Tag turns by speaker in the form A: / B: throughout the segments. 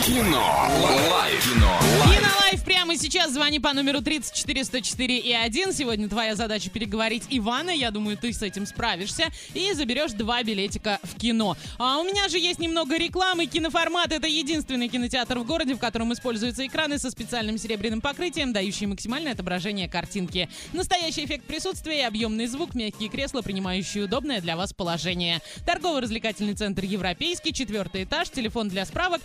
A: Кино. Лайф. Кино. Лайф.
B: Кинолайф прямо сейчас. Звони по номеру 34 104 и 1. Сегодня твоя задача переговорить Ивана. Я думаю, ты с этим справишься. И заберешь два билетика в кино. А у меня же есть немного рекламы. Киноформат — это единственный кинотеатр в городе, в котором используются экраны со специальным серебряным покрытием, дающие максимальное отображение картинки. Настоящий эффект присутствия и объемный звук, мягкие кресла, принимающие удобное для вас положение. Торгово-развлекательный центр «Европейский», четвертый этаж, телефон для справок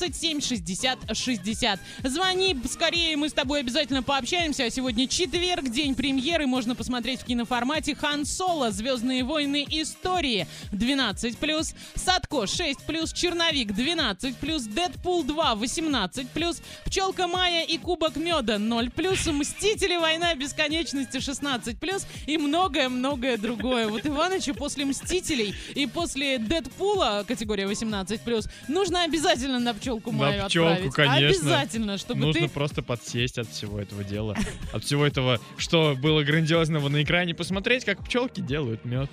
B: 37 60 60. Звони скорее, мы с тобой обязательно пообщаемся. А сегодня четверг, день премьеры. Можно посмотреть в киноформате «Хан Соло. Звездные войны. Истории» 12+, «Садко» 6+, «Черновик» 12+, «Дэдпул 2» 18+, «Пчелка Майя» и «Кубок меда» 0+, «Мстители. Война бесконечности» 16+, и многое-многое другое. Вот Иванычу после «Мстителей» и после «Дэдпула» категория 18+, нужно обязательно на «Пчелку Майю»
C: На пчелку,
B: отправить.
C: конечно.
B: Обязательно, чтобы
C: Нужно
B: ты...
C: просто подсесть от всего этого дела. От всего этого, что было грандиозного на экране, посмотреть, как пчелки делают мед.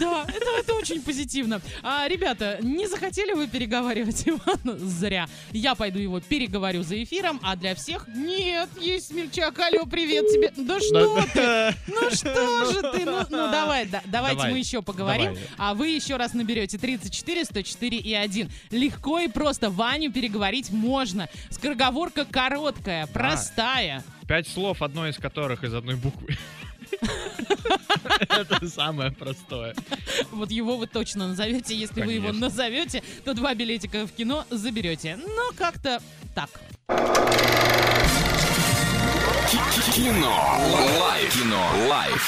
B: Да, это, это очень позитивно. А, ребята, не захотели вы переговаривать Ивана? Зря. Я пойду его переговорю за эфиром, а для всех нет, есть смельчак. Алло, привет тебе. Да что ты? Ну что же ты? Ну, ну давай, да, давайте
C: Давай.
B: мы еще поговорим.
C: Давай.
B: А вы еще раз наберете 34 104 и 1. Легко и просто Ваню переговорить можно. Скороговорка короткая, простая.
C: Пять слов, одно из которых из одной буквы. Это самое простое.
B: Вот его вы точно назовете. Если вы его назовете, то два билетика в кино заберете. Но как-то так.
A: Кино. Лайф. Кино. Лайф.